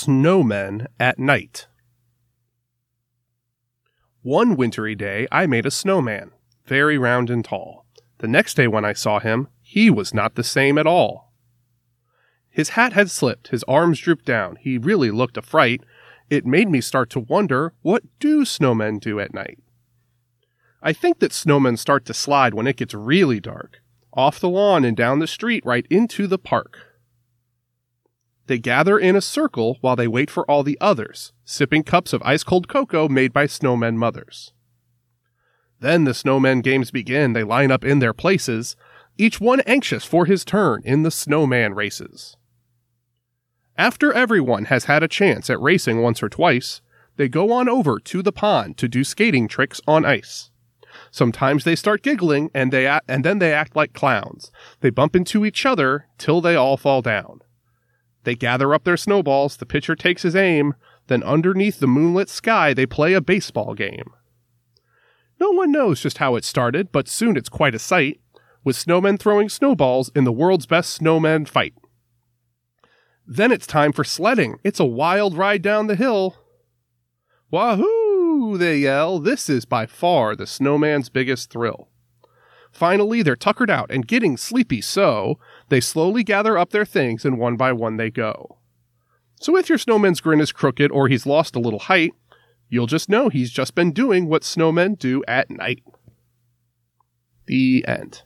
Snowmen at Night. One wintry day, I made a snowman, very round and tall. The next day, when I saw him, he was not the same at all. His hat had slipped, his arms drooped down, he really looked a fright. It made me start to wonder what do snowmen do at night? I think that snowmen start to slide when it gets really dark, off the lawn and down the street right into the park. They gather in a circle while they wait for all the others, sipping cups of ice cold cocoa made by snowmen mothers. Then the snowmen games begin. They line up in their places, each one anxious for his turn in the snowman races. After everyone has had a chance at racing once or twice, they go on over to the pond to do skating tricks on ice. Sometimes they start giggling and they and then they act like clowns. They bump into each other till they all fall down. They gather up their snowballs, the pitcher takes his aim, then underneath the moonlit sky they play a baseball game. No one knows just how it started, but soon it's quite a sight, with snowmen throwing snowballs in the world's best snowman fight. Then it's time for sledding. It's a wild ride down the hill. Wahoo! They yell. This is by far the snowman's biggest thrill. Finally, they're tuckered out and getting sleepy, so they slowly gather up their things and one by one they go. So if your snowman's grin is crooked or he's lost a little height, you'll just know he's just been doing what snowmen do at night. The end.